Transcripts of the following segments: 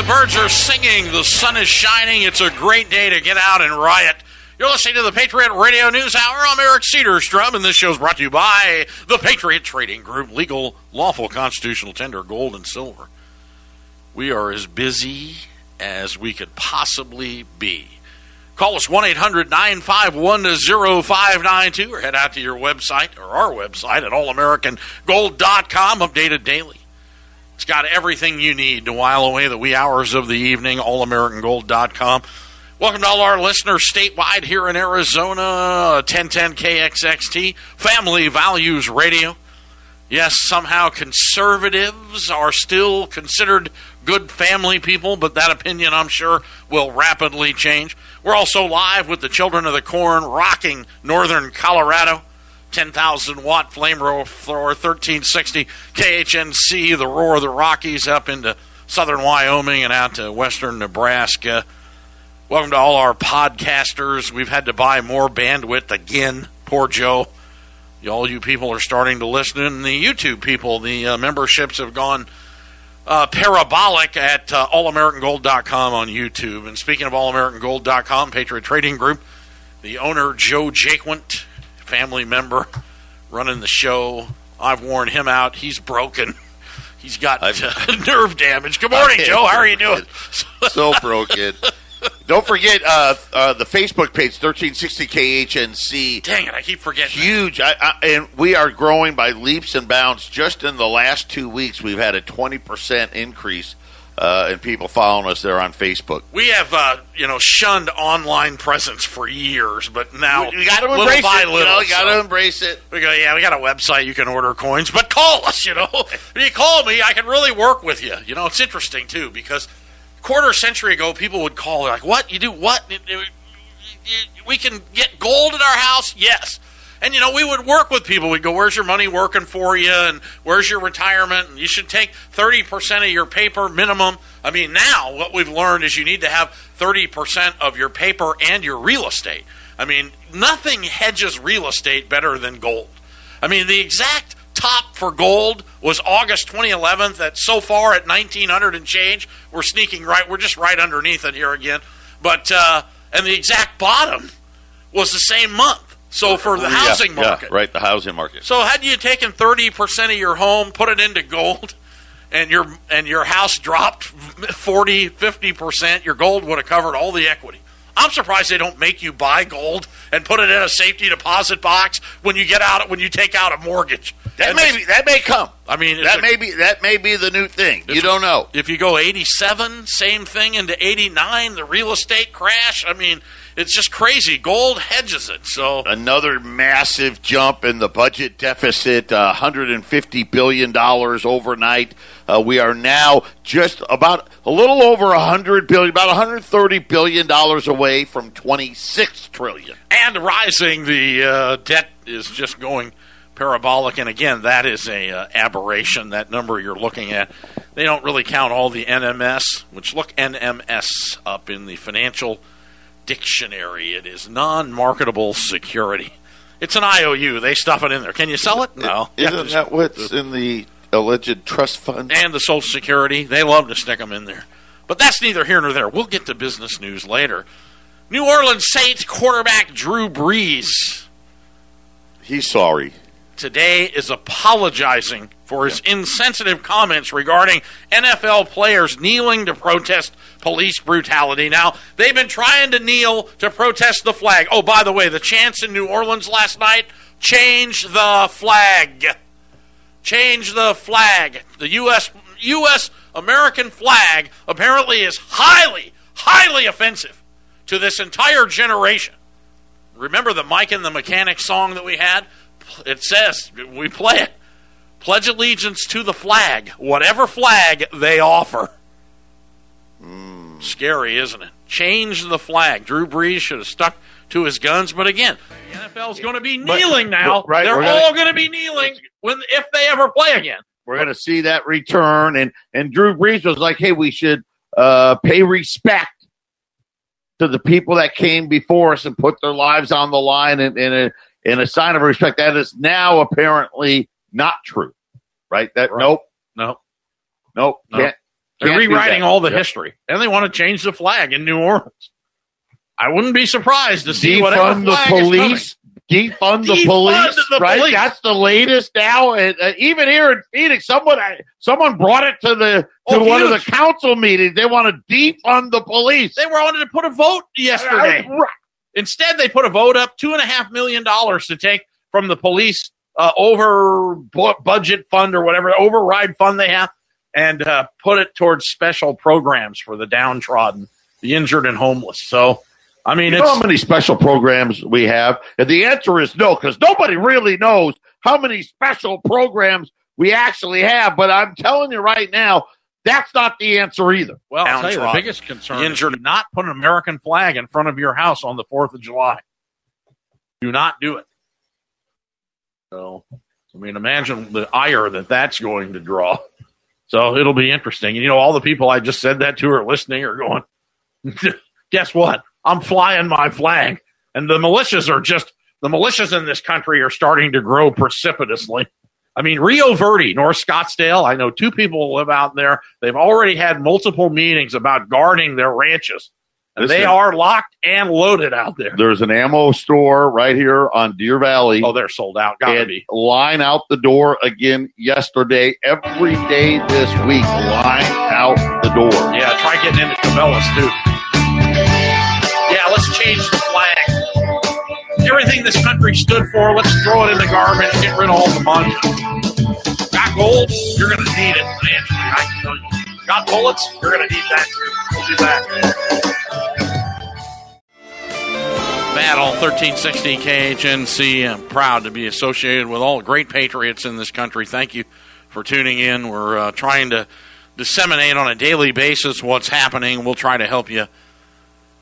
The birds are singing. The sun is shining. It's a great day to get out and riot. You're listening to the Patriot Radio News Hour. I'm Eric Cedarstrom, and this show is brought to you by the Patriot Trading Group, legal, lawful, constitutional tender, gold and silver. We are as busy as we could possibly be. Call us 1 800 951 0592 or head out to your website or our website at allamericangold.com, updated daily. It's got everything you need to while away the wee hours of the evening, allamericangold.com. Welcome to all our listeners statewide here in Arizona, 1010 KXXT, Family Values Radio. Yes, somehow conservatives are still considered good family people, but that opinion, I'm sure, will rapidly change. We're also live with the Children of the Corn rocking northern Colorado. 10,000 watt flame roar 1360 KHNC, the roar of the Rockies up into southern Wyoming and out to western Nebraska. Welcome to all our podcasters. We've had to buy more bandwidth again. Poor Joe. All you people are starting to listen. And the YouTube people, the uh, memberships have gone uh, parabolic at uh, allamericangold.com on YouTube. And speaking of allamericangold.com, Patriot Trading Group, the owner, Joe Jaquint, family member, running the show. I've worn him out. He's broken. He's got uh, nerve damage. Good morning, Joe. How are you doing? so broken. Don't forget uh, uh, the Facebook page, 1360 KHNC. Dang it, I keep forgetting. Huge. I, I, and we are growing by leaps and bounds. Just in the last two weeks, we've had a 20% increase uh, in people following us there on Facebook. We have, uh, you know, shunned online presence for years, but now we, we got to embrace it. Little, you know, got to so embrace it. We go, yeah, we got a website you can order coins, but call us. You know, if you call me, I can really work with you. You know, it's interesting too because quarter century ago, people would call like, "What you do? What we can get gold in our house? Yes." And you know, we would work with people. We'd go, "Where's your money working for you? And where's your retirement? And you should take thirty percent of your paper minimum." I mean, now what we've learned is you need to have thirty percent of your paper and your real estate. I mean, nothing hedges real estate better than gold. I mean, the exact top for gold was August 2011. That so far at 1900 and change, we're sneaking right. We're just right underneath it here again. But uh, and the exact bottom was the same month. So for the housing yeah, market, yeah, right, the housing market. So had you taken 30 percent of your home, put it into gold, and your and your house dropped 40, 50 percent, your gold would have covered all the equity. I'm surprised they don't make you buy gold and put it in a safety deposit box when you get out when you take out a mortgage. That And may be, that may come. I mean, That a- may be that may be the new thing. You don't know. If you go 87, same thing into 89, the real estate crash. I mean, it's just crazy. Gold hedges it. So Another massive jump in the budget deficit, uh, 150 billion dollars overnight. Uh, we are now just about a little over 100 billion, about 130 billion dollars away from 26 trillion. and rising, the uh, debt is just going parabolic. And again, that is a uh, aberration. That number you're looking at, they don't really count all the NMS, which look NMS up in the financial dictionary. It is non-marketable security. It's an IOU. They stuff it in there. Can you sell it? No. Isn't that what's in the alleged trust fund? and the Social Security. They love to stick them in there. But that's neither here nor there. We'll get to business news later. New Orleans Saints quarterback Drew Brees He's sorry. today is apologizing for his insensitive comments regarding NFL players kneeling to protest police brutality. Now, they've been trying to kneel to protest the flag. Oh, by the way, the chants in New Orleans last night change the flag. Change the flag. The U.S. U.S. American flag apparently is highly, highly offensive to this entire generation. Remember the Mike and the Mechanic song that we had? It says, we play it. Pledge allegiance to the flag, whatever flag they offer. Hmm. Scary, isn't it? Change the flag. Drew Brees should have stuck to his guns, but again, the NFL is going to be kneeling now. right, They're all going to be kneeling when if they ever play again. We're going to see that return. And, and Drew Brees was like, hey, we should uh, pay respect to the people that came before us and put their lives on the line in, in, a, in a sign of respect. That is now apparently not true, right? That Right. Nope, No, nope, No. can't, They're Can't rewriting all the Yep. history, and they want to change the flag in New Orleans. I wouldn't be surprised to see defund the flag is coming. police. Defund the Defund police, the right? police. That's the latest now. And, uh, even here in Phoenix, someone someone brought it to the to Oh, one of the council meetings. They want to defund the police. They were wanted to put a vote yesterday. Right. Instead, they put a vote up two and a half million dollars to take from the police uh, over bu- budget fund or whatever override fund they have, and uh, put it towards special programs for the downtrodden, the injured, and homeless. So, I mean, You it's know how many special programs we have? And the answer is no, because nobody really knows how many special programs we actually have. But I'm telling you right now, that's not the answer either. well. I'll tell you, the biggest concern injured. is not put an American flag in front of your house on the Fourth of July. Do not do it. So, I mean, imagine the ire that that's going to draw. So it'll be interesting. And you know, all the people I just said that to are listening are going, guess what? I'm flying my flag. And the militias are just, the militias in this country are starting to grow precipitously. I mean, Rio Verde, North Scottsdale, I know two people live out there. They've already had multiple meetings about guarding their ranches. And they are locked and loaded out there. There's an ammo store right here on Deer Valley. Oh, they're sold out. Gotta be. line out the door again yesterday. Every day this week, line out the door. Yeah, try getting into Cabela's too. Change the flag. Everything this country stood for, let's throw it in the garbage, get rid of all the monuments. Got gold? You're going to need it I can tell you. Got bullets? You're going to need that too. We'll be back. Battle 1360 KHNC. I'm proud to be associated with all great patriots in this country. Thank you for tuning in. We're uh, trying to disseminate on a daily basis what's happening. We'll try to help you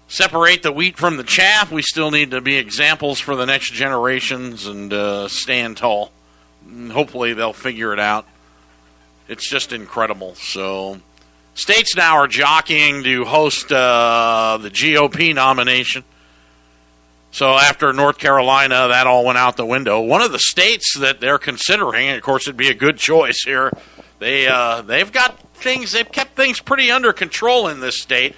separate the wheat from the chaff. We still need to be examples for the next generations and uh, stand tall. And hopefully, they'll figure it out. It's just incredible. So, states now are jockeying to host uh, the GOP nomination. So after North Carolina, that all went out the window. One of the states that they're considering, of course, it'd be a good choice here. They uh, they've got things. They've kept things pretty under control in this state.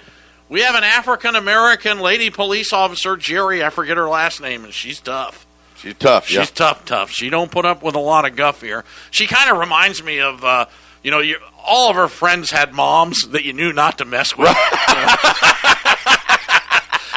We have an African American lady police officer, Jeri. I forget her last name, and she's tough. She's tough. She's yeah. tough, tough. She don't put up with a lot of guff here. She kind of reminds me of, uh, you know, you, all of her friends had moms that you knew not to mess with.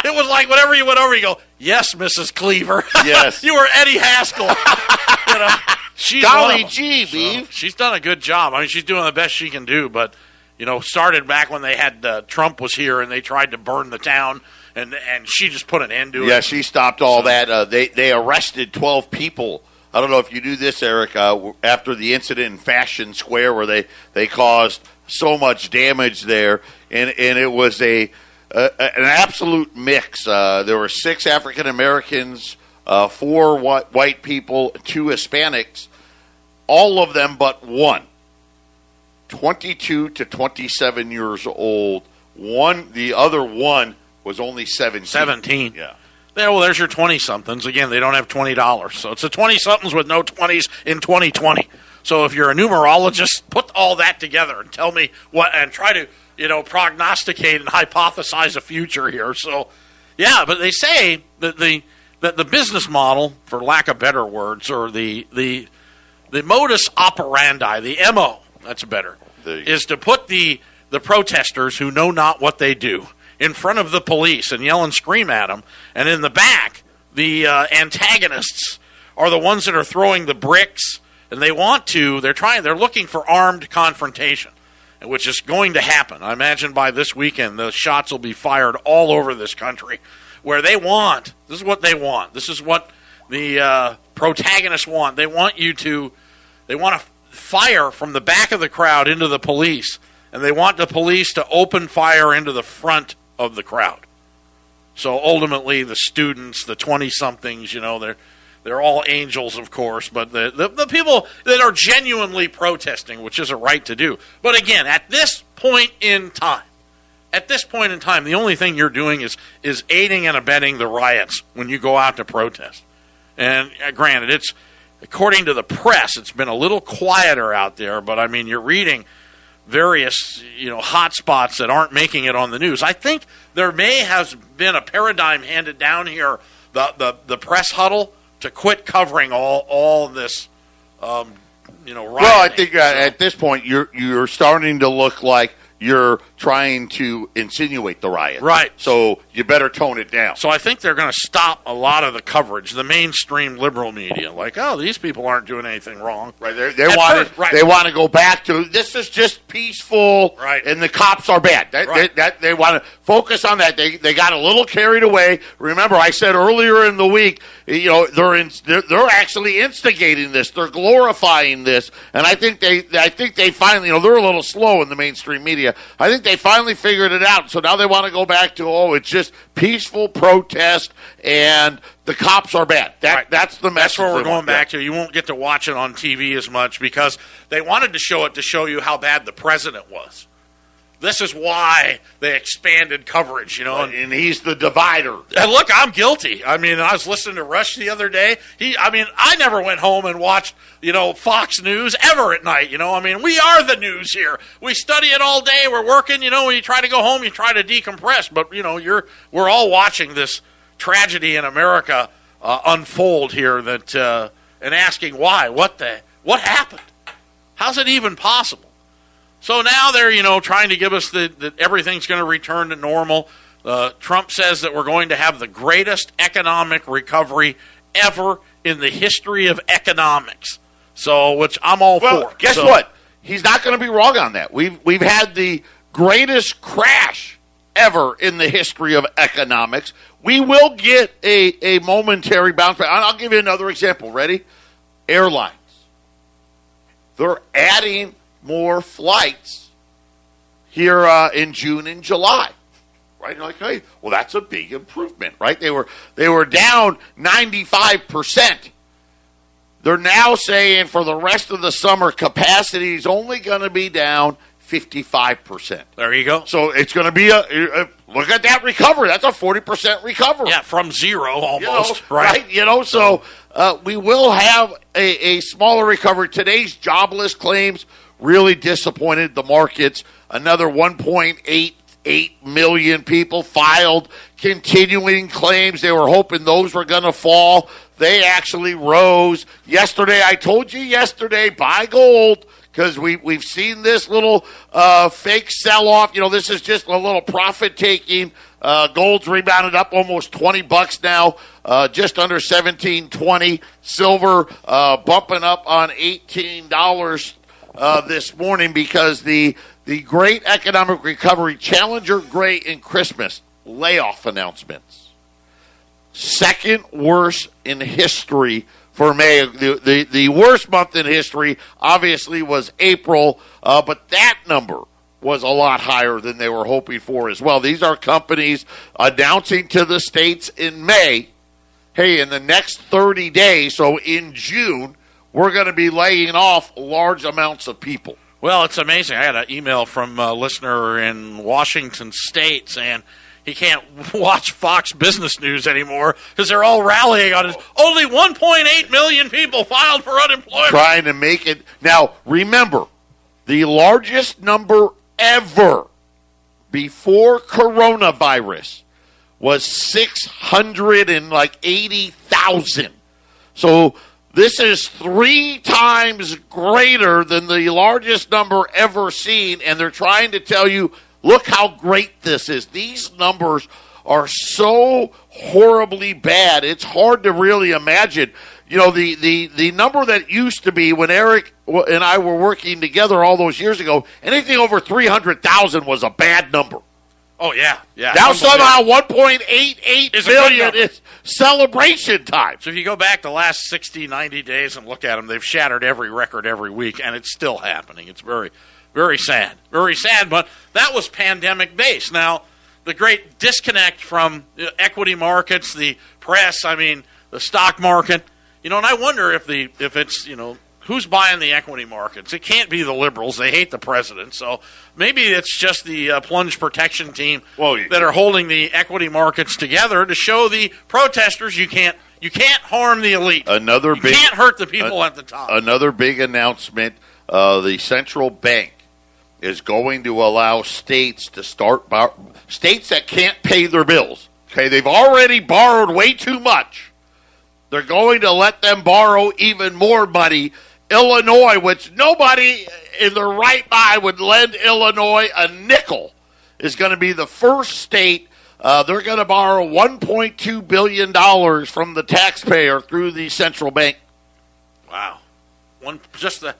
it was like whenever you went over, you go, "Yes, Mrs. Cleaver." Yes. you were Eddie Haskell. you know, she's Golly gee, So, Beeve. she's done a good job. I mean, she's doing the best she can do. But you know, started back when they had uh, Trump was here and they tried to burn the town, and and she just put an end to it. Yeah, she stopped all that. Uh, they they arrested twelve people. I don't know if you knew this, Eric. Uh, after the incident in Fashion Square, where they they caused so much damage there, and and it was a, a an absolute mix. Uh, there were six African Americans, uh, four white, white people, two Hispanics, all of them but one. 22 to 27 years old. One, the other one was only 17. 17. Yeah. There, well, there's your 20 somethings. Again, they don't have $20. So it's a 20 somethings with no 20s in 2020. So if you're a numerologist, put all that together and tell me what, and try to, you know, prognosticate and hypothesize a future here. So, yeah, but they say that the, that the business model, for lack of better words, or the, the, the modus operandi, the MO, that's better, There you go. Is to put the, the protesters who know not what they do in front of the police and yell and scream at them. And in the back, the uh, antagonists are the ones that are throwing the bricks. And they want to, they're trying, they're looking for armed confrontation, which is going to happen. I imagine by this weekend, the shots will be fired all over this country where they want, this is what they want. This is what the uh, protagonists want. They want you to, they want to fire from the back of the crowd into the police, and they want the police to open fire into the front of the crowd. So ultimately, the students, the twenty-somethings, you know, they're they're all angels, of course, but the, the the people that are genuinely protesting, which is a right to do. But again, at this point in time, at this point in time, the only thing you're doing is is aiding and abetting the riots when you go out to protest. And uh, granted, it's according to the press, it's been a little quieter out there. But I mean, you're reading various you know hot spots that aren't making it on the news. I think there may have been a paradigm handed down here, the the, the press huddle to quit covering all all this. Um, you know, well, I think uh, at this point you're you're starting to look like you're trying to insinuate the riot. Right. So you better tone it down. So I think they're going to stop a lot of the coverage, the mainstream liberal media. Like, oh, these people aren't doing anything wrong. Right, they they want first, right. they want to go back to this is just peaceful, Right. And the cops are bad. That, Right. they, that they want to focus on that. They they got a little carried away. Remember, I said earlier in the week, you know, they're in, they're, they're actually instigating this. They're glorifying this, and I think they I think they finally, you know, they're a little slow in the mainstream media. I think they finally figured it out. So now they want to go back to oh, it's just peaceful protest, and the cops are bad. That Right. that's the message. That's where we're going back to. You won't get to watch it on TV as much because they wanted to show it to show you how bad the president was. This is why they expanded coverage, you know. And, and he's the divider. and look, I'm guilty. I mean, I was listening to Rush the other day. He, I mean, I never went home and watched, you know, Fox News ever at night. You know, I mean, we are the news here. We study it all day. We're working. You know, when you try to go home, you try to decompress. But you know, you're we're all watching this tragedy in America uh, unfold here. That uh, and asking why, what the, what happened? How's it even possible? So now they're, you know, trying to give us the, that everything's going to return to normal. Uh, Trump says that we're going to have the greatest economic recovery ever in the history of economics. So, which I'm all Well, for. guess So- what? He's not going to be wrong on that. We've we've had the greatest crash ever in the history of economics. We will get a, a momentary bounce back. I'll give you another example. Ready? Airlines. They're adding more flights here uh, in June and July. Right? You're like, hey, well, that's a big improvement, right? They were they were down ninety five percent. They're now saying for the rest of the summer, capacity is only going to be down 55%. There you go. So it's going to be a, a- look at that recovery. That's a 40% recovery. Yeah, from zero You know, almost. right? You know, so uh, we will have a, a smaller recovery. Today's jobless claims really disappointed the markets. Another 1.88 million people filed continuing claims. They were hoping those were going to fall. They actually rose. Yesterday, I told you yesterday, buy gold because we, we've seen this little uh, fake sell off. You know, this is just a little profit taking. Uh, gold's rebounded up almost 20 bucks now, uh, just under 17.20. Silver uh, bumping up on $18 uh, this morning because the, the great economic recovery, Challenger, Gray, and Christmas layoff announcements second worst in history for May. The, the, the worst month in history, obviously, was April, uh, but that number was a lot higher than they were hoping for as well. These are companies announcing to the states in May, hey, in the next 30 days, so in June, we're going to be laying off large amounts of people. Well, it's amazing. I had an email from a listener in Washington State saying he can't watch Fox Business News anymore because they're all rallying on it. Only 1.8 million people filed for unemployment. trying to make it. Now, remember, the largest number ever before coronavirus was six hundred and like eighty thousand. So this is three times greater than the largest number ever seen, and they're trying to tell you, look how great this is. These numbers are so horribly bad. It's hard to really imagine. You know, the, the, the number that used to be when Eric and I were working together all those years ago, anything over 300,000 was a bad number. Oh yeah, yeah. Now somehow 1.88 Is million is celebration time. So if you go back the last 60, 90 days and look at them, they've shattered every record every week, and it's still happening. It's very, very sad. Very sad, but that was pandemic based. Now, the great disconnect from equity markets, the press, I mean, the stock market, you know, and I wonder if the if it's, you know, who's buying the equity markets? It can't be the liberals. They hate the president. So maybe it's just the uh, plunge protection team Well, that are holding the equity markets together to show the protesters you can't you can't harm the elite. Another you big can't hurt the people uh, at the top. Another big announcement: uh, the central bank is going to allow states to start bar- states that can't pay their bills. Okay, they've already borrowed way too much. They're going to let them borrow even more money. Illinois, which nobody in their right mind would lend Illinois a nickel, is going to be the first state. Uh, they're going to borrow $1.2 billion from the taxpayer through the central bank. Wow. One just the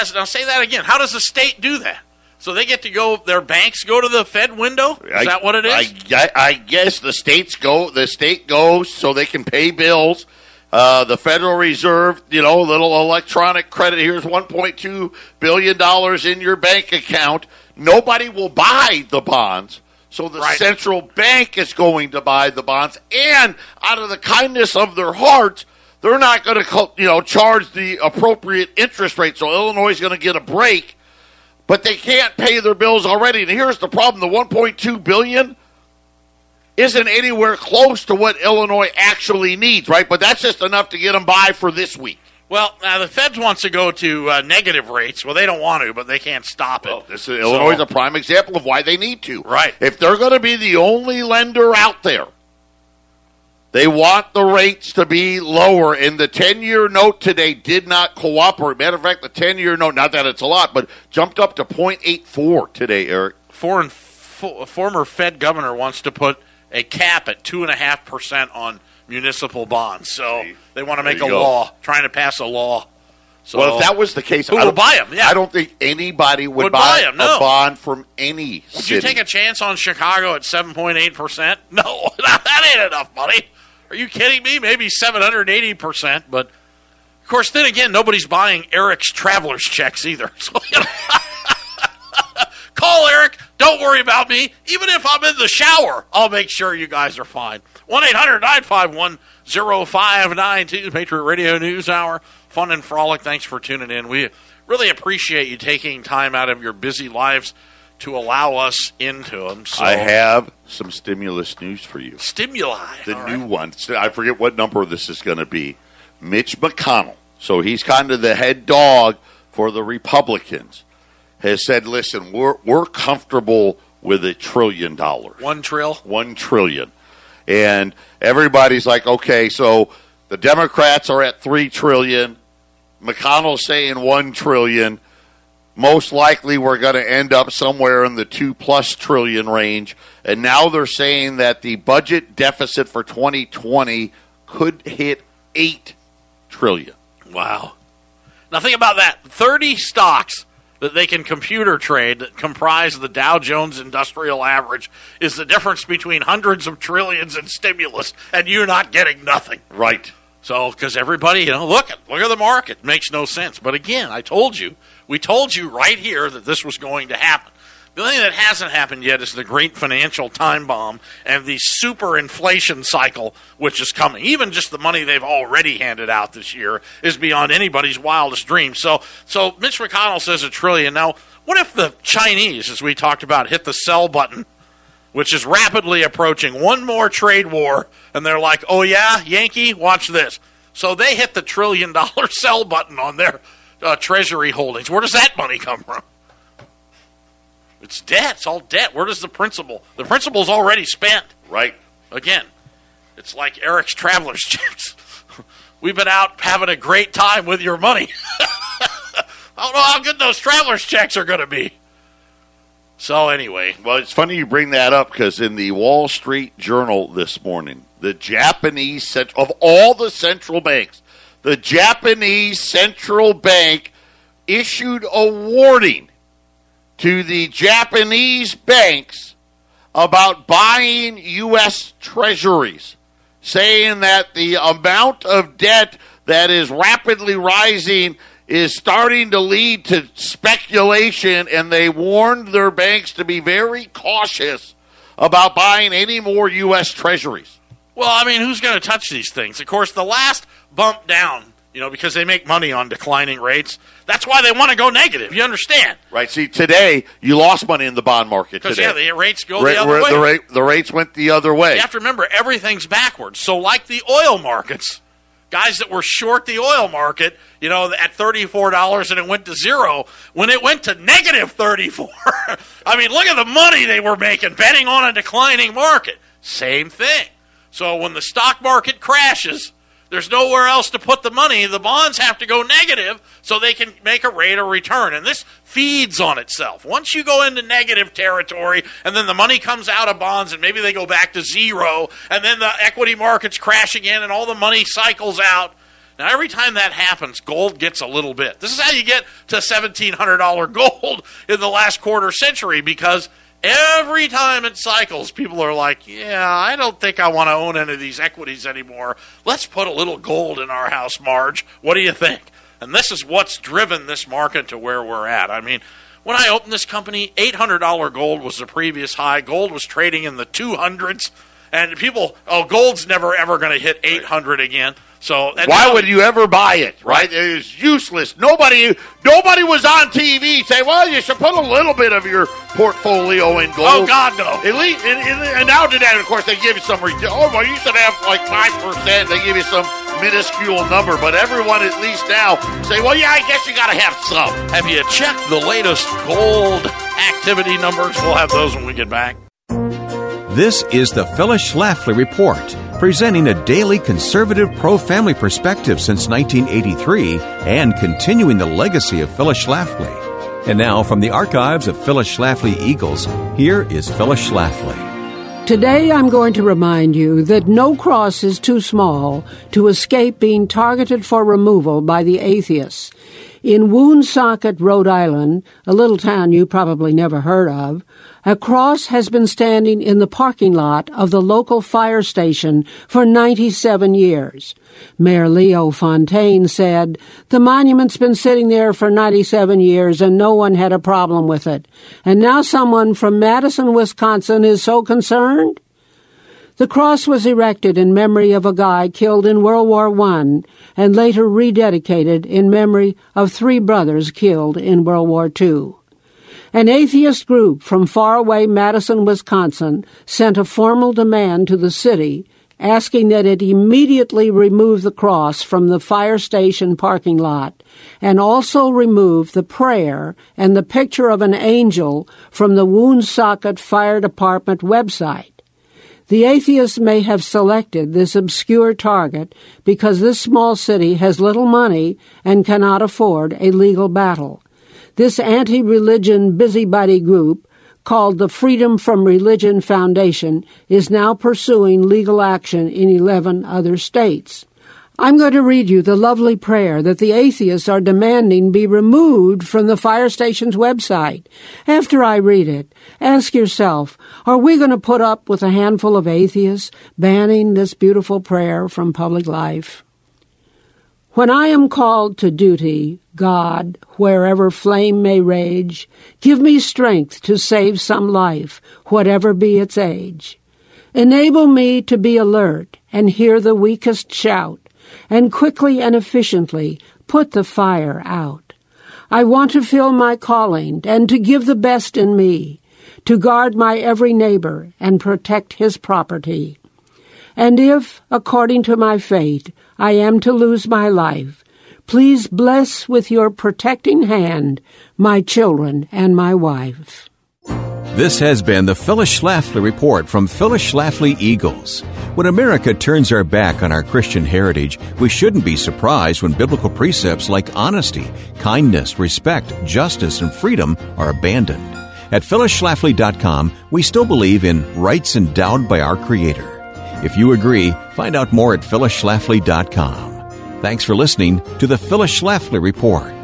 as I'll say that again. How does the state do that? So they get to go. Their banks go to the Fed window. Is I- that what it is? I, I, I guess the states go. The state goes so they can pay bills. Uh, the Federal Reserve, you know, little electronic credit. Here's 1.2 billion dollars in your bank account. Nobody will buy the bonds, so the Right. central bank is going to buy the bonds, and out of the kindness of their hearts, they're not going to, you know, charge the appropriate interest rate. So Illinois is going to get a break but they can't pay their bills already. And here's the problem: the 1.2 billion isn't anywhere close to what Illinois actually needs, right? But that's just enough to get them by for this week. well, now the Fed wants to go to uh, negative rates. Well, they don't want to, but they can't stop it. Well, this is, Illinois is a prime example of why they need to. Right. If they're going to be the only lender out there, they want the rates to be lower. And the 10 year note today did not cooperate. Matter of fact, the 10 year note, not that it's a lot, but jumped up to 0.84 today, Eric. foreign fo- former Fed governor wants to put a cap at two and a half percent on municipal bonds. So they want to make a go. law, trying to pass a law. So Well, if that was the case, Who I will don't- Yeah. I don't think anybody would, Would buy, buy no. a bond from any would city. you take a chance on Chicago at seven point eight percent? No, that ain't enough money. Are you kidding me? Maybe seven hundred eighty percent, but of course, then again, nobody's buying Eric's traveler's checks either. So you know. Call Eric. Don't worry about me. Even if I'm in the shower, I'll make sure you guys are fine. 1 800 951 0592, Patriot Radio News Hour. Fun and frolic. Thanks for tuning in. We really appreciate you taking time out of your busy lives to allow us into them. So, I have some stimulus news for you. stimuli. The all new right. one. I forget what number this is going to be. Mitch McConnell. So he's kind of the head dog for the Republicans. Has said, "Listen, we're we're comfortable with a trillion dollars." One trill. one trillion. And everybody's like, okay, so the Democrats are at three trillion. McConnell's saying one trillion. Most likely, we're going to end up somewhere in the two plus trillion range. And now they're saying that the budget deficit for 2020 could hit eight trillion. Wow. Now think about that. 30 stocks that they can computer trade that comprise the Dow Jones Industrial Average is the difference between hundreds of trillions in stimulus and you not getting nothing. Right. So, because everybody, you know, look at look at the market, makes no sense. But again, I told you, we told you right here that this was going to happen. The only thing that hasn't happened yet is the great financial time bomb and the super inflation cycle, which is coming. Even just the money they've already handed out this year is beyond anybody's wildest dreams. So, so Mitch McConnell says a trillion. Now, what if the Chinese, as we talked about, hit the sell button which is rapidly approaching. One more trade war, and they're like, oh, yeah, Yankee, watch this. So they hit the trillion dollar sell button on their uh, treasury holdings. Where does that money come from? It's debt. It's all debt. Where does the principal? The principal's already spent. Right. Again, it's like Eric's traveler's checks. We've been out having a great time with your money. I don't know how good those traveler's checks are going to be. So, anyway, Well, it's funny you bring that up because in the Wall Street Journal this morning, the Japanese of all the central banks, the Japanese central bank issued a warning to the Japanese banks about buying U.S. treasuries, saying that the amount of debt that is rapidly rising is starting to lead to speculation, and they warned their banks to be very cautious about buying any more U.S. treasuries. Well, I mean, who's going to touch these things? Of course, the last bump down, you know, because they make money on declining rates. That's why they want to go negative. You understand? Right. See, today you lost money in the bond market Because yeah, the rates go Ra- the other ra- way. the, rate, the rates went the other way. You have to remember everything's backwards. So, like the oil markets, guys that were short the oil market, you know, at $34 and it went to zero. When it went to negative 34, I mean, look at the money they were making betting on a declining market. Same thing. So when the stock market crashes, there's nowhere else to put the money. The bonds have to go negative so they can make a rate of return. And this feeds on itself. Once you go into negative territory and then the money comes out of bonds and maybe they go back to zero and then the equity markets crash again and all the money cycles out. Now, every time that happens, gold gets a little bit. This is how you get to $1,700 gold in the last quarter century because – Every time it cycles, people are like, yeah, I don't think I want to own any of these equities anymore. Let's put a little gold in our house, Marge. What do you think? And this is what's driven this market to where we're at. I mean, when I opened this company, $800 gold was the previous high. Gold was trading in the 200s. And people, oh, gold's never ever going to hit 800 again. So why now, would you ever buy it? Right? It is useless. Nobody, nobody was on TV saying, "Well, you should put a little bit of your portfolio in gold." Oh God, no! At least, and, and now today, of course, they give you some. Oh, well, you should have like five percent. They give you some minuscule number, but everyone at least now say, "Well, yeah, I guess you got to have some." Have you checked the latest gold activity numbers? We'll have those when we get back. This is the Phyllis Schlafly Report, presenting a daily conservative pro family perspective since 1983 and continuing the legacy of Phyllis Schlafly. And now, from the archives of Phyllis Schlafly Eagles, here is Phyllis Schlafly. Today, I'm going to remind you that no cross is too small to escape being targeted for removal by the atheists. In Woonsocket, Rhode Island, a little town you probably never heard of, a cross has been standing in the parking lot of the local fire station for 97 years. Mayor Leo Fontaine said, The monument's been sitting there for 97 years and no one had a problem with it. And now someone from Madison, Wisconsin is so concerned? The cross was erected in memory of a guy killed in World War I and later rededicated in memory of three brothers killed in World War II. An atheist group from faraway Madison, Wisconsin sent a formal demand to the city asking that it immediately remove the cross from the fire station parking lot and also remove the prayer and the picture of an angel from the Woonsocket Fire Department website. The atheists may have selected this obscure target because this small city has little money and cannot afford a legal battle. This anti religion busybody group, called the Freedom from Religion Foundation, is now pursuing legal action in 11 other states. I'm going to read you the lovely prayer that the atheists are demanding be removed from the fire station's website. After I read it, ask yourself, are we going to put up with a handful of atheists banning this beautiful prayer from public life? When I am called to duty, God, wherever flame may rage, give me strength to save some life, whatever be its age. Enable me to be alert and hear the weakest shout and quickly and efficiently put the fire out. I want to fill my calling and to give the best in me, to guard my every neighbor and protect his property. And if, according to my fate, I am to lose my life, please bless with your protecting hand my children and my wife. This has been the Phyllis Schlafly Report from Phyllis Schlafly Eagles. When America turns our back on our Christian heritage, we shouldn't be surprised when biblical precepts like honesty, kindness, respect, justice, and freedom are abandoned. At phyllisschlafly.com, we still believe in rights endowed by our Creator. If you agree, find out more at phyllisschlafly.com. Thanks for listening to the Phyllis Schlafly Report.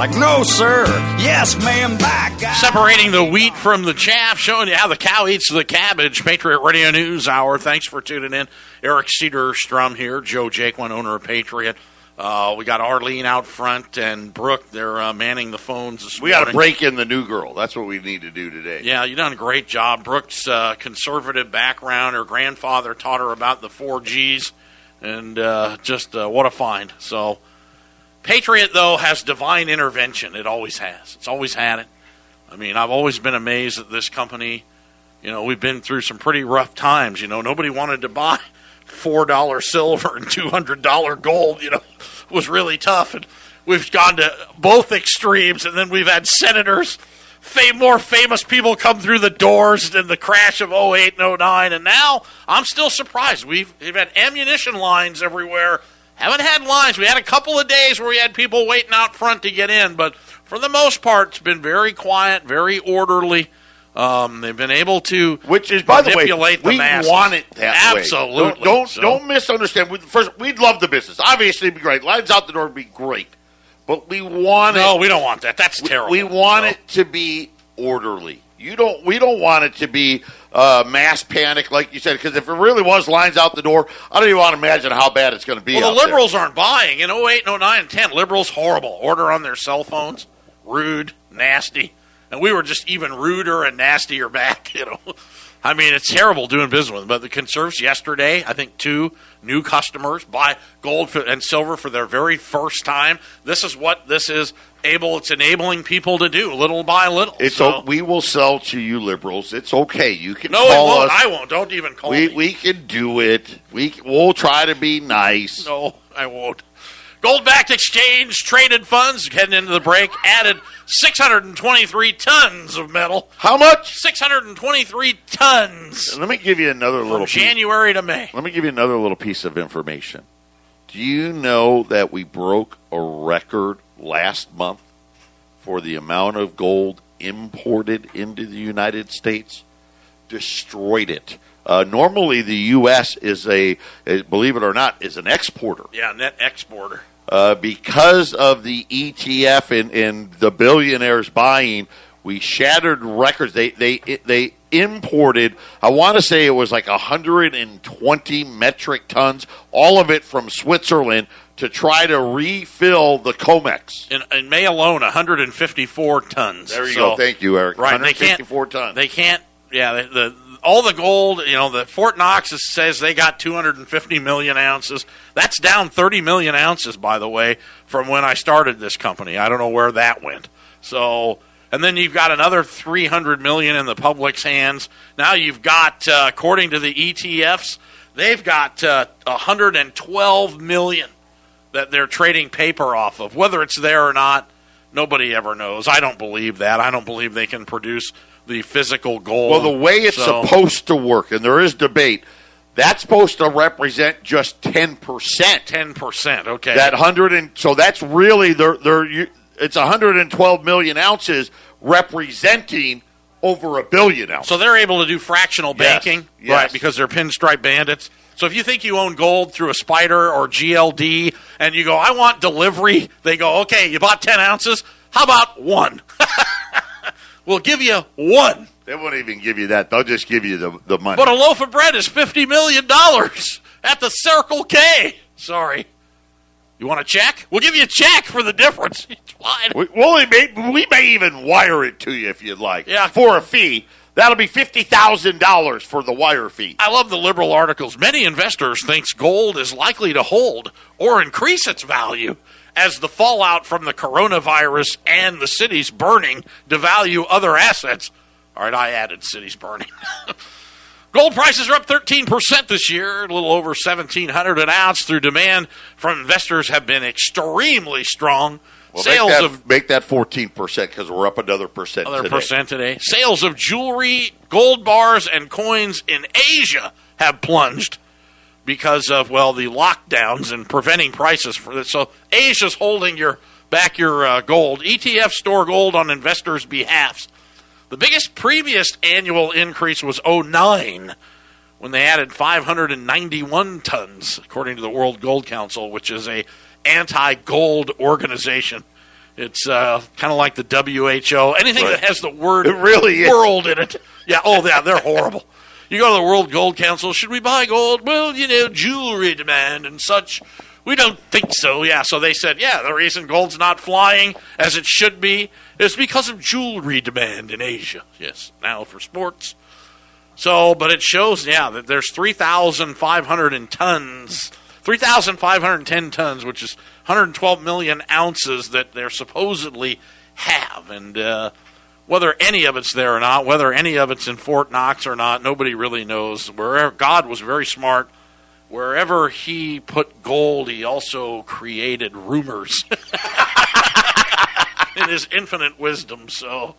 Like, no, sir. Yes, ma'am. Back. Separating the wheat from the chaff, showing you how the cow eats the cabbage. Patriot Radio News Hour. Thanks for tuning in. Eric Cedarstrom here. Joe Jaquin, owner of Patriot. Uh, we got Arlene out front and Brooke. They're uh, manning the phones this we morning. got to break in the new girl. That's what we need to do today. Yeah, you've done a great job. Brooke's uh, conservative background. Her grandfather taught her about the four G's, and uh, just uh, what a find. So Patriot, though, has divine intervention. It always has. It's always had it. I mean, I've always been amazed that this company You know, we've been through some pretty rough times. You know, nobody wanted to buy four dollar silver and two hundred dollar gold. You know, it was really tough, and we've gone to both extremes. And then we've had senators, fam- more famous people come through the doors in the crash of 08 and 09. And now I'm still surprised. We've, we've had ammunition lines everywhere. Haven't had lines. We had a couple of days where we had people waiting out front to get in, but for the most part, it's been very quiet, very orderly. Um, they've been able to, Which is, by the way, manipulate the we masses. want it that way. Absolutely. Don't don't, So- don't misunderstand. We, first, we'd love the business. Obviously, it'd be great. Lines out the door would be great, but we want No, it. No, we don't want that. That's we- terrible. We want So- it to be orderly. You don't. We don't want it to be uh, mass panic, like you said. Because if it really was lines out the door, I don't even want to imagine how bad it's going to be. Well, the there. liberals aren't buying. In 08, 09, and 10, liberals, horrible. Order on their cell phones, rude, nasty. And we were just even ruder and nastier back, you know. I mean, it's terrible doing business with them. But the conservatives yesterday, I think two new customers buy gold and silver for their very first time. This is what this is able, it's enabling people to do, little by little. It's so, o- we will sell to you liberals. It's okay. You can no, it call won't. us. I won't. Don't even call we me. we can do it. We we'll try to be nice. No, I won't. Gold backed exchange traded funds heading into the break added 623 tons of metal. How much? 623 tons Let me give you another little. Piece, January to May. let me give you another little piece of information. Do you know that we broke a record last month for the amount of gold imported into the United States? Destroyed it. Uh, normally, the U.S. is a, believe it or not, is an exporter. Yeah, net exporter. uh, because of the ETF and, and the billionaires buying, we shattered records. They they they imported. I want to say it was like 120 metric tons, all of it from Switzerland, to try to refill the Comex. In, in May alone, 154 tons. There you So- go. Thank you, Eric. Right, they can't. 154 tons. They can't. Yeah, the, the all the gold. You know, the Fort Knox is- says they got 250 million ounces. That's down 30 million ounces, by the way, from when I started this company. I don't know where that went. So, and then you've got another 300 million in the public's hands. Now you've got, uh, according to the ETFs, they've got uh, 112 million that they're trading paper off of. Whether it's there or not, nobody ever knows. I don't believe that. I don't believe they can produce the physical gold. well, the way it's So- supposed to work, and there is debate, that's supposed to represent just 10 percent. ten percent. Okay, that hundred and so that's really they're they're it's 112 million ounces representing over a billion ounces. so they're able to do fractional Yes, banking, yes. right? Because they're pinstripe bandits. So if you think you own gold through a Spider or GLD, and you go, "I want delivery," they go, "Okay, you bought ten ounces. How about one? we'll give you one." they won't even give you that; they'll just give you the the money. But a loaf of bread is fifty million dollars at the Circle K. Sorry. You want a check? We'll give you a check for the difference. It's fine. we, well, we may, we may even wire it to you if you'd like. Yeah. for a fee. That'll be fifty thousand dollars for the wire fee. I love the liberal articles. Many investors thinks gold is likely to hold or increase its value as the fallout from the coronavirus and the cities burning devalue other assets. All right, I added cities burning. Gold prices are up 13% this year, a little over 1700 an ounce through demand from investors have been extremely strong. Well, Sales make that, of make that fourteen percent because we're up another percent. Another today. percent today. Sales of jewelry, gold bars, and coins in Asia have plunged because of well the lockdowns and preventing prices for this. So Asia's holding your back your uh, gold. ETF store gold on investors' behalfs. The biggest previous annual increase was 09 when they added 591 tons, according to the World Gold Council, which is a anti-gold organization. It's uh, kind of like the WHO. Anything Right. that has the word It really is. world in it. Yeah. Oh, yeah. They're horrible. You go to the World Gold Council. Should we buy gold? Well, you know, jewelry demand and such. We don't think so. Yeah. So they said, yeah, the reason gold's not flying as it should be is because of jewelry demand in Asia. Yes. Now for sports. So, but it shows, yeah, that there's 3,500 tons, 3,510 tons, which is 112 million ounces that they're supposedly have. And uh, whether any of it's there or not, whether any of it's in Fort Knox or not, nobody really knows. Wherever God was very smart. Wherever he put gold, he also created rumors in his infinite wisdom. So,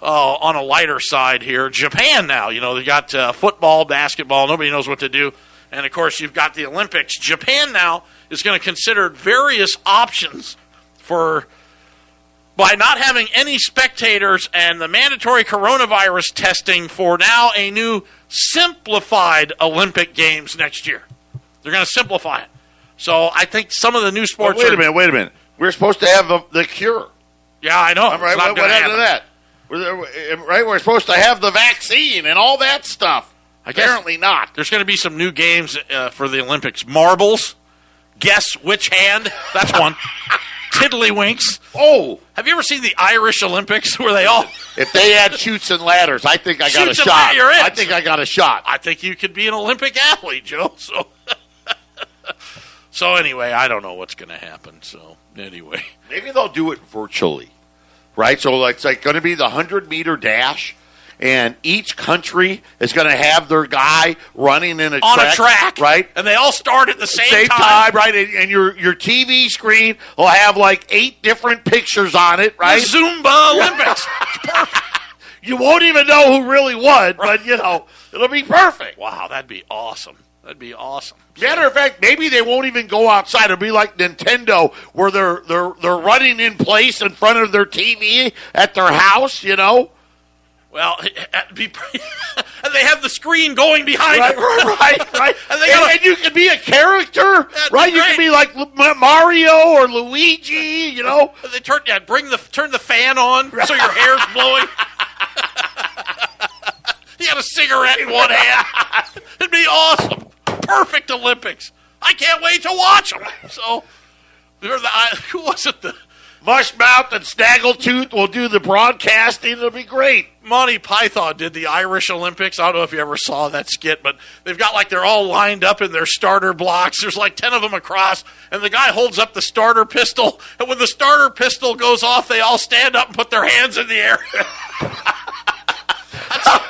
uh, on a lighter side here, Japan now, you know, they got uh, football, basketball, nobody knows what to do. And of course, you've got the Olympics. Japan now is going to consider various options for by not having any spectators and the mandatory coronavirus testing for now a new simplified Olympic Games next year. They're going to simplify it. So I think some of the new But sports. wait a minute, wait a minute. We're supposed to have the, the cure. Yeah, I know. Right, what, what happened to that? We're, right, we're supposed to have the vaccine and all that stuff. I Apparently not. There's going to be some new games uh, for the Olympics. Marbles. Guess which hand? That's one. Tiddlywinks. Oh, Have you ever seen the Irish Olympics where they all? if they had Chutes and Ladders, I think I got Chutes a and shot. ladders, you're in. I think I got a shot. I think you could be an Olympic athlete, Joe. So, so anyway, I don't know what's going to happen. So anyway, Maybe they'll do it virtually, right? So it's like going to be the hundred meter dash, and each country is going to have their guy running in a on track, a track, right? And they all start at the same, Same time, right? And, and your your TV screen will have like eight different pictures on it, right? The? Zumba Olympics. You won't even know who really won, but you know it'll be perfect. wow, that'd be awesome. That'd be awesome. Matter of fact, maybe they won't even go outside. It'll be like Nintendo, where they're they're they're running in place in front of their TV at their house. You know, Well, be, and they have the screen going behind right, them. right, right. And and, gotta- and you can be a character, right? You can be like Mario or Luigi. You know, They turn yeah, bring the turn the fan on so your hair's blowing. you got a cigarette in one hand. It'd be awesome. Perfect Olympics. I can't wait to watch them. So, the, I, who was it? The Mushmouth and Snaggletooth will do the broadcasting. It'll be great. Monty Python did the Irish Olympics. I don't know if you ever saw that skit, but they've got like they're all lined up in their starter blocks. There's like 10 of them across, and the guy holds up the starter pistol. And when the starter pistol goes off, they all stand up and put their hands in the air. that's,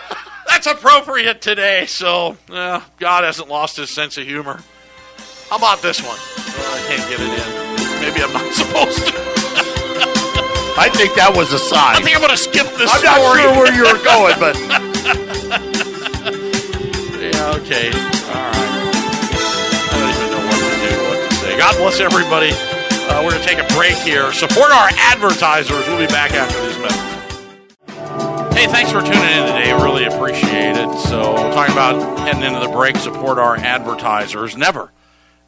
that's appropriate today, so uh, God hasn't lost his sense of humor. How about this one? Well, I can't get it in. Maybe I'm not supposed to. I think that was a sign. I think I'm going to skip this I'm story. not sure where you were going, but Yeah, okay. All right. I don't even know what to do, what to say. God bless everybody. Uh, we're going to take a break here. Support our advertisers. We'll be back after these messages. Hey, thanks for tuning in today. Really appreciate it. So, talking about heading into the break, support our advertisers. Never,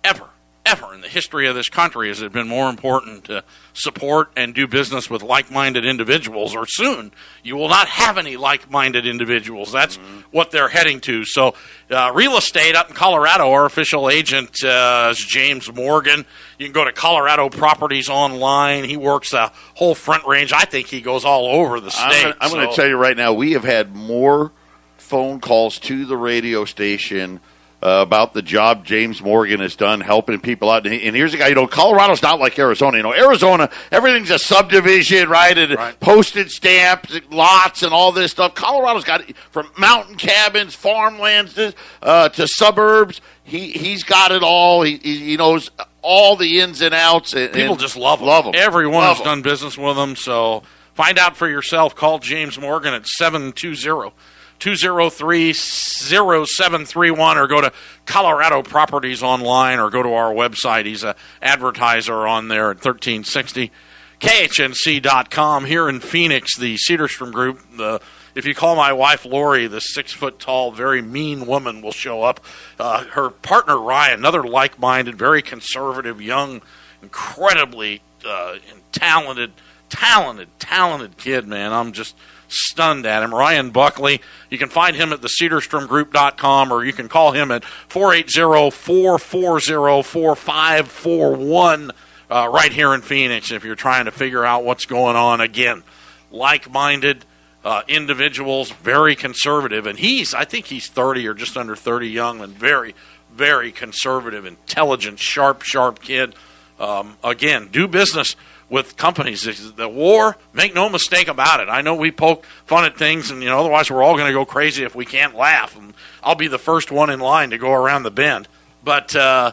ever, ever in the history of this country has it been more important to support and do business with like minded individuals, or soon you will not have any like minded individuals. That's what they're heading to. So, uh, real estate up in Colorado, our official agent uh, is James Morgan. You can go to Colorado Properties online. He works the whole front range. I think he goes all over the state. I'm going to So- tell you right now, we have had more phone calls to the radio station uh, about the job James Morgan has done helping people out. And, and here's a guy, you know, Colorado's not like Arizona. You know, Arizona, everything's a subdivision, right? And Right. postage stamps, lots, and all this stuff. Colorado's got from mountain cabins, farmlands, to, uh, to suburbs. He he's got it all. He, he knows all the ins and outs. And, People and just love them. Love them. Everyone Love has 'em. done business with them. So find out for yourself. Call James Morgan at 720 203 0731 or go to Colorado Properties online or go to our website. He's an advertiser on there at 1360 KHNC.com. Here in Phoenix, the Cedarstrom Group, the if you call my wife Lori, the six foot tall, very mean woman will show up. Uh, her partner Ryan, another like minded, very conservative, young, incredibly uh, talented, talented, talented kid, man. I'm just stunned at him. Ryan Buckley, you can find him at the cedarstromgroup.com or you can call him at 480 440 4541 uh, right here in Phoenix if you're trying to figure out what's going on. Again, like minded uh, individuals, very conservative. And he's, I think he's 30 or just under 30 young and very, very conservative, intelligent, sharp, sharp kid. Um, again, do business with companies. The war, make no mistake about it. I know we poke fun at things, and you know, otherwise we're all going to go crazy if we can't laugh. And I'll be the first one in line to go around the bend. But uh,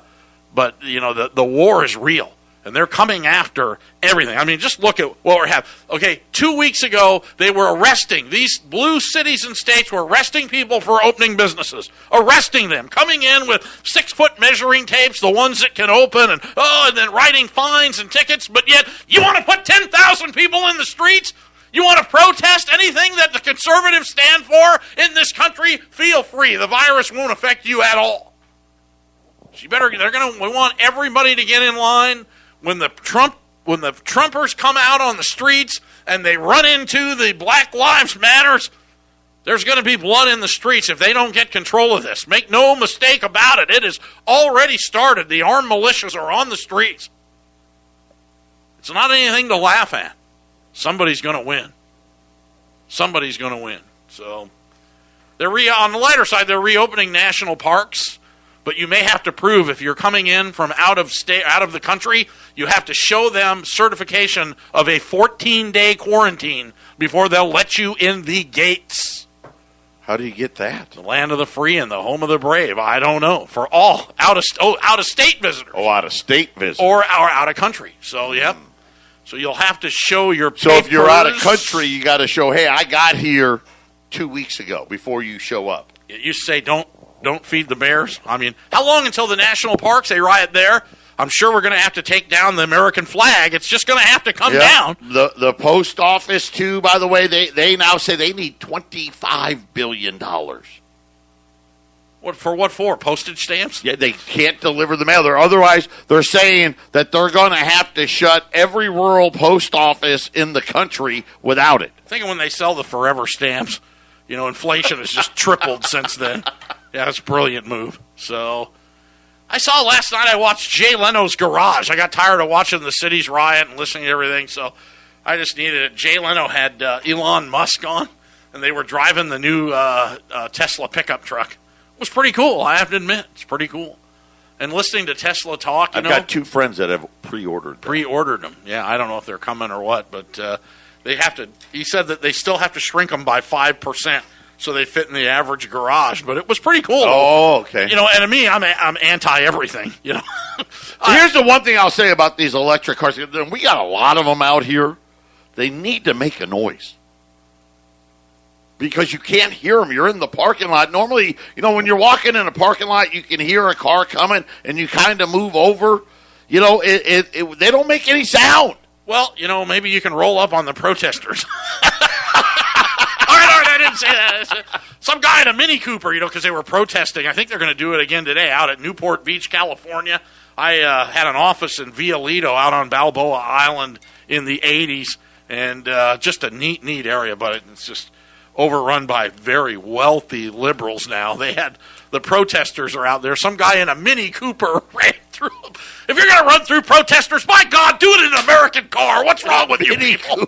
but you know, the the war is real and they're coming after everything. I mean, just look at what we have. Okay, two weeks ago, they were arresting these blue cities and states were arresting people for opening businesses, arresting them, coming in with six foot measuring tapes, the ones that can open, and oh, and then writing fines and tickets. But yet, you want to put ten thousand people in the streets? You want to protest anything that the conservatives stand for in this country? Feel free. The virus won't affect you at all. You better. They're gonna. We want everybody to get in line when the Trump when the Trumpers come out on the streets and they run into the Black Lives Matters, there's going to be blood in the streets if they don't get control of this. Make no mistake about it. It has already started. The armed militias are on the streets. It's not anything to laugh at. Somebody's going to win. Somebody's going to win. So they're re- on the lighter side. They're reopening national parks but you may have to prove if you're coming in from out of state out of the country you have to show them certification of a 14 day quarantine before they'll let you in the gates. How do you get that? The land of the free and the home of the brave. I don't know. For all out of oh, out of state visitors. Oh out of state visitors. Or, or out of country. So yep. Mm. so you'll have to show your so if you're out of country you got to show hey i got here two weeks ago before you show up. You say don't don't feed the bears. I mean, how long until the national parks they riot there? I'm sure we're going to have to take down the American flag. It's just going to have to come yeah. down. The the post office too. By the way, they they now say they need 25 billion dollars. What for? What for? Postage stamps? Yeah, they can't deliver the mail. They're otherwise they're saying that they're going to have to shut every rural post office in the country without it. Thinking when they sell the forever stamps, you know, inflation has just tripled since then. Yeah, it's a brilliant move. So I saw last night. I watched Jay Leno's Garage. I got tired of watching the city's riot and listening to everything, so I just needed it. Jay Leno had uh, Elon Musk on, and they were driving the new uh, uh, Tesla pickup truck. It was pretty cool. I have to admit, it's pretty cool. And listening to Tesla talk, I've know, got two friends that have pre-ordered. Them. Pre-ordered them. Yeah, I don't know if they're coming or what, but uh, they have to. He said that they still have to shrink them by five percent so they fit in the average garage. But it was pretty cool. Oh, okay. You know, and to me, I'm I'm anti everything. You know. Here's the one thing I'll say about these electric cars. We got a lot of them out here. They need to make a noise because you can't hear them. You're in the parking lot. Normally, you know, when you're walking in a parking lot, you can hear a car coming, and you kind of move over. You know, it, it, it, they don't make any sound. Well, you know, maybe you can roll up on the protesters. Didn't say that. Some guy in a Mini Cooper, you know, because they were protesting. I think they're going to do it again today out at Newport Beach, California. I uh, had an office in Via Lido out on Balboa Island in the 80s, and uh, just a neat, neat area, but it's just overrun by very wealthy liberals now. They had the protesters are out there. Some guy in a Mini Cooper ran through them. If you're going to run through protesters, my God, do it in an American car. What's wrong with you Mini people?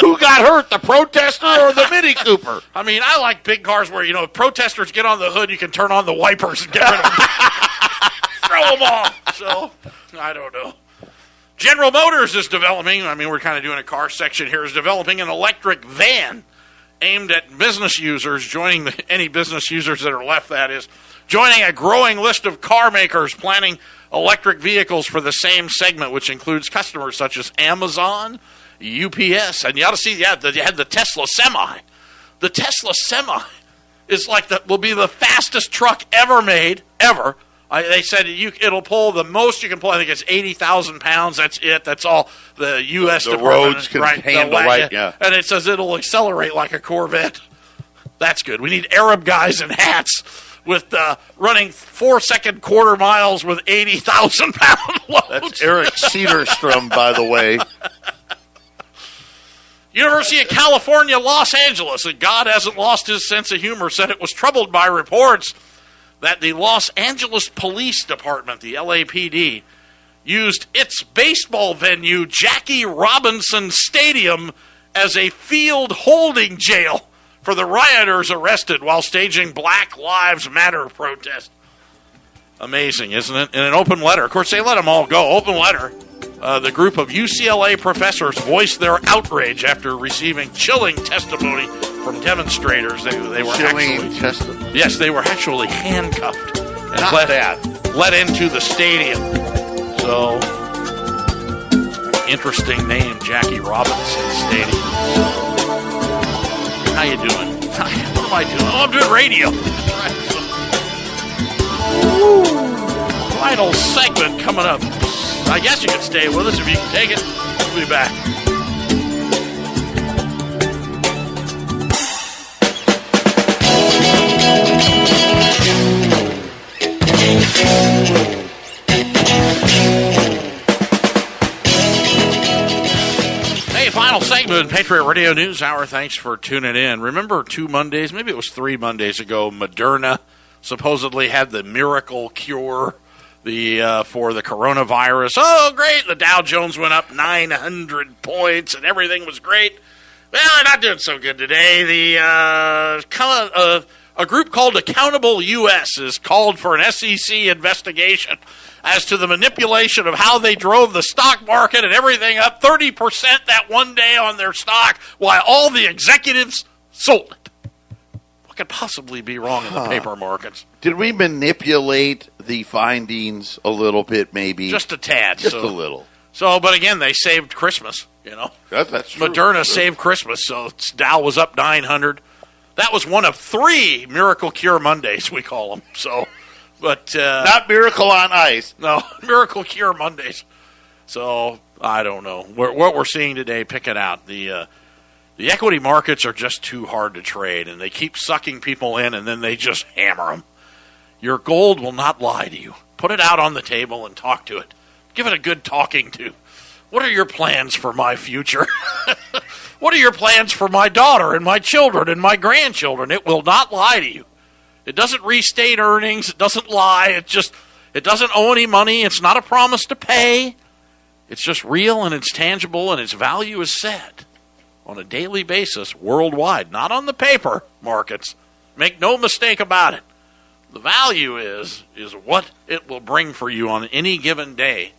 Who got hurt, the protester or the Mini Cooper? I mean, I like big cars where, you know, if protesters get on the hood, you can turn on the wipers and get rid of them. Throw them off. So, I don't know. General Motors is developing, I mean, we're kind of doing a car section here, is developing an electric van aimed at business users, joining the, any business users that are left, that is, joining a growing list of car makers planning electric vehicles for the same segment, which includes customers such as Amazon, UPS, and you ought to see, yeah, you had the Tesla Semi. The Tesla Semi is like the will be the fastest truck ever made ever. I, they said you, it'll pull the most you can pull. I think it's eighty thousand pounds. That's it. That's all the U.S. The roads can right, handle, right? Yeah, and it says it'll accelerate like a Corvette. That's good. We need Arab guys in hats with uh, running four second quarter miles with eighty thousand pound loads. That's Eric Cedarstrom, by the way. University of California, Los Angeles, and God hasn't lost his sense of humor, said it was troubled by reports that the Los Angeles Police Department, the LAPD, used its baseball venue, Jackie Robinson Stadium, as a field holding jail for the rioters arrested while staging Black Lives Matter protest. Amazing, isn't it? In an open letter. Of course, they let them all go. Open letter. Uh, the group of UCLA professors voiced their outrage after receiving chilling testimony from demonstrators. They, they were Chilling actually, testimony. yes, they were actually handcuffed and Not let, bad. let into the stadium. So, interesting name, Jackie Robinson Stadium. How you doing? What am I doing? Oh, I'm doing radio. Right. So- Final segment coming up. I guess you can stay with us if you can take it. We'll be back. Hey, final segment, Patriot Radio News Hour. Thanks for tuning in. Remember two Mondays, maybe it was three Mondays ago, Moderna supposedly had the miracle cure the uh, for the coronavirus. Oh, great! The Dow Jones went up 900 points, and everything was great. Well, they're not doing so good today. The uh, uh, a group called Accountable U.S. has called for an SEC investigation as to the manipulation of how they drove the stock market and everything up 30% that one day on their stock while all the executives sold could possibly be wrong in the paper markets? Did we manipulate the findings a little bit, maybe? Just a tad. Just so, a little. So, but again, they saved Christmas, you know. That, that's true. Moderna saved Christmas, so Dow was up 900. That was one of three Miracle Cure Mondays, we call them. So, but uh, Not miracle on ice. no Miracle Cure Mondays. So I don't know We're, what we're seeing today. Pick it out. The uh, the equity markets are just too hard to trade, and they keep sucking people in, and then they just hammer them. Your gold will not lie to you. Put it out on the table and talk to it. Give it a good talking to. What are your plans for my future? what are your plans for my daughter and my children and my grandchildren? It will not lie to you. It doesn't restate earnings. It doesn't lie. It just it doesn't owe any money. It's not a promise to pay. It's just real and it's tangible and its value is set on a daily basis worldwide, not on the paper markets. Make no mistake about it. The value is is what it will bring for you on any given day.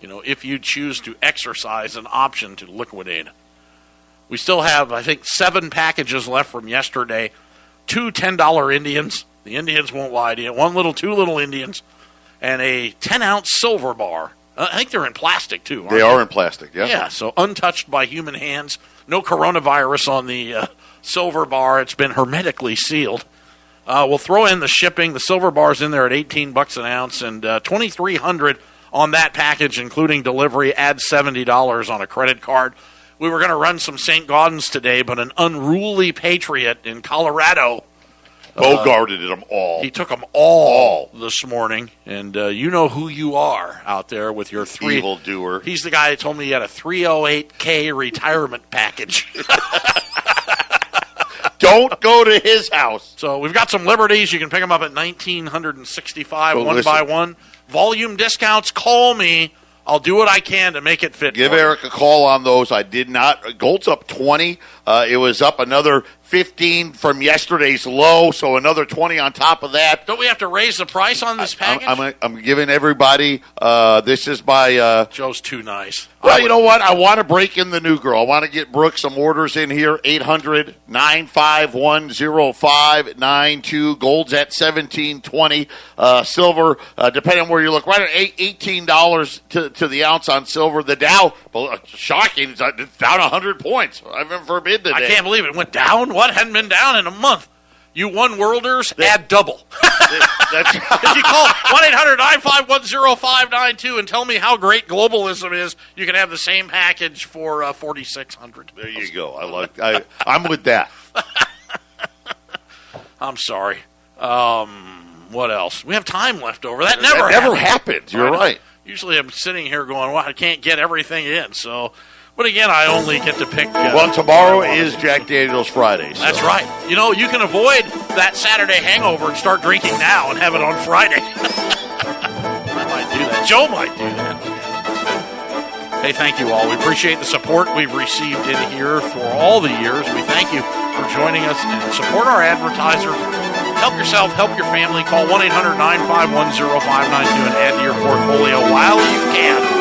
You know, if you choose to exercise an option to liquidate. We still have, I think, seven packages left from yesterday. Two $10 Indians. The Indians won't lie to you. One little, two little Indians, and a 10 ounce silver bar. I think they're in plastic, too. aren't They are in plastic, yeah. yeah, so untouched by human hands. No coronavirus on the uh, silver bar. It's been hermetically sealed. Uh, we'll throw in the shipping. The silver bar's in there at 18 bucks an ounce and uh, 2300 on that package, including delivery. Add $70 on a credit card. We were going to run some St. Gaudens today, but an unruly patriot in Colorado Bogarted them all. he took them all this morning, and uh, you know who you are out there with your three. Evil doer. He's the guy that told me he had a 308k retirement package. Don't go to his house. so we've got some liberties. You can pick them up at 1965, one listen. by one. Volume discounts. Call me. I'll do what I can to make it fit. Give. Eric a call on those. I did not. Gold's up 20. Uh, it was up another 15 from yesterday's low, so another 20 on top of that. Don't we have to raise the price on this package? I'm, I'm giving everybody, uh, this is my, uh, Joe's too nice. Well, you know what? I want to break in the new girl. I want to get Brooke some orders in here. 800 951 0592. Gold's at 1720. Uh, silver, uh, depending on where you look, right at eight- $18 to, to the ounce on silver. The Dow, uh, shocking, it's uh, down 100 points. Heaven forbid today. I can't believe it went down. What hadn't been down in a month? You won worlders, add double. That's, if you call 1 800 951 0592 and tell me how great globalism is, you can have the same package for uh, 4600 there you go. I like. I, I'm with that. I'm sorry. Um, what else? We have time left over. That never that never happens. happens. You're right. Usually I'm sitting here going, well, I can't get everything in. So, but again, I only get to pick. Uh, Well, tomorrow is Jack Daniels Friday. so- That's right. You know, you can avoid that Saturday hangover and start drinking now and have it on Friday. I might do that. Joe might do that. Hey, thank you all. We appreciate the support we've received in here for all the years. We thank you for joining us and support our advertisers. Help yourself, help your family. Call 1 800 951 0592 and add to your portfolio while you can.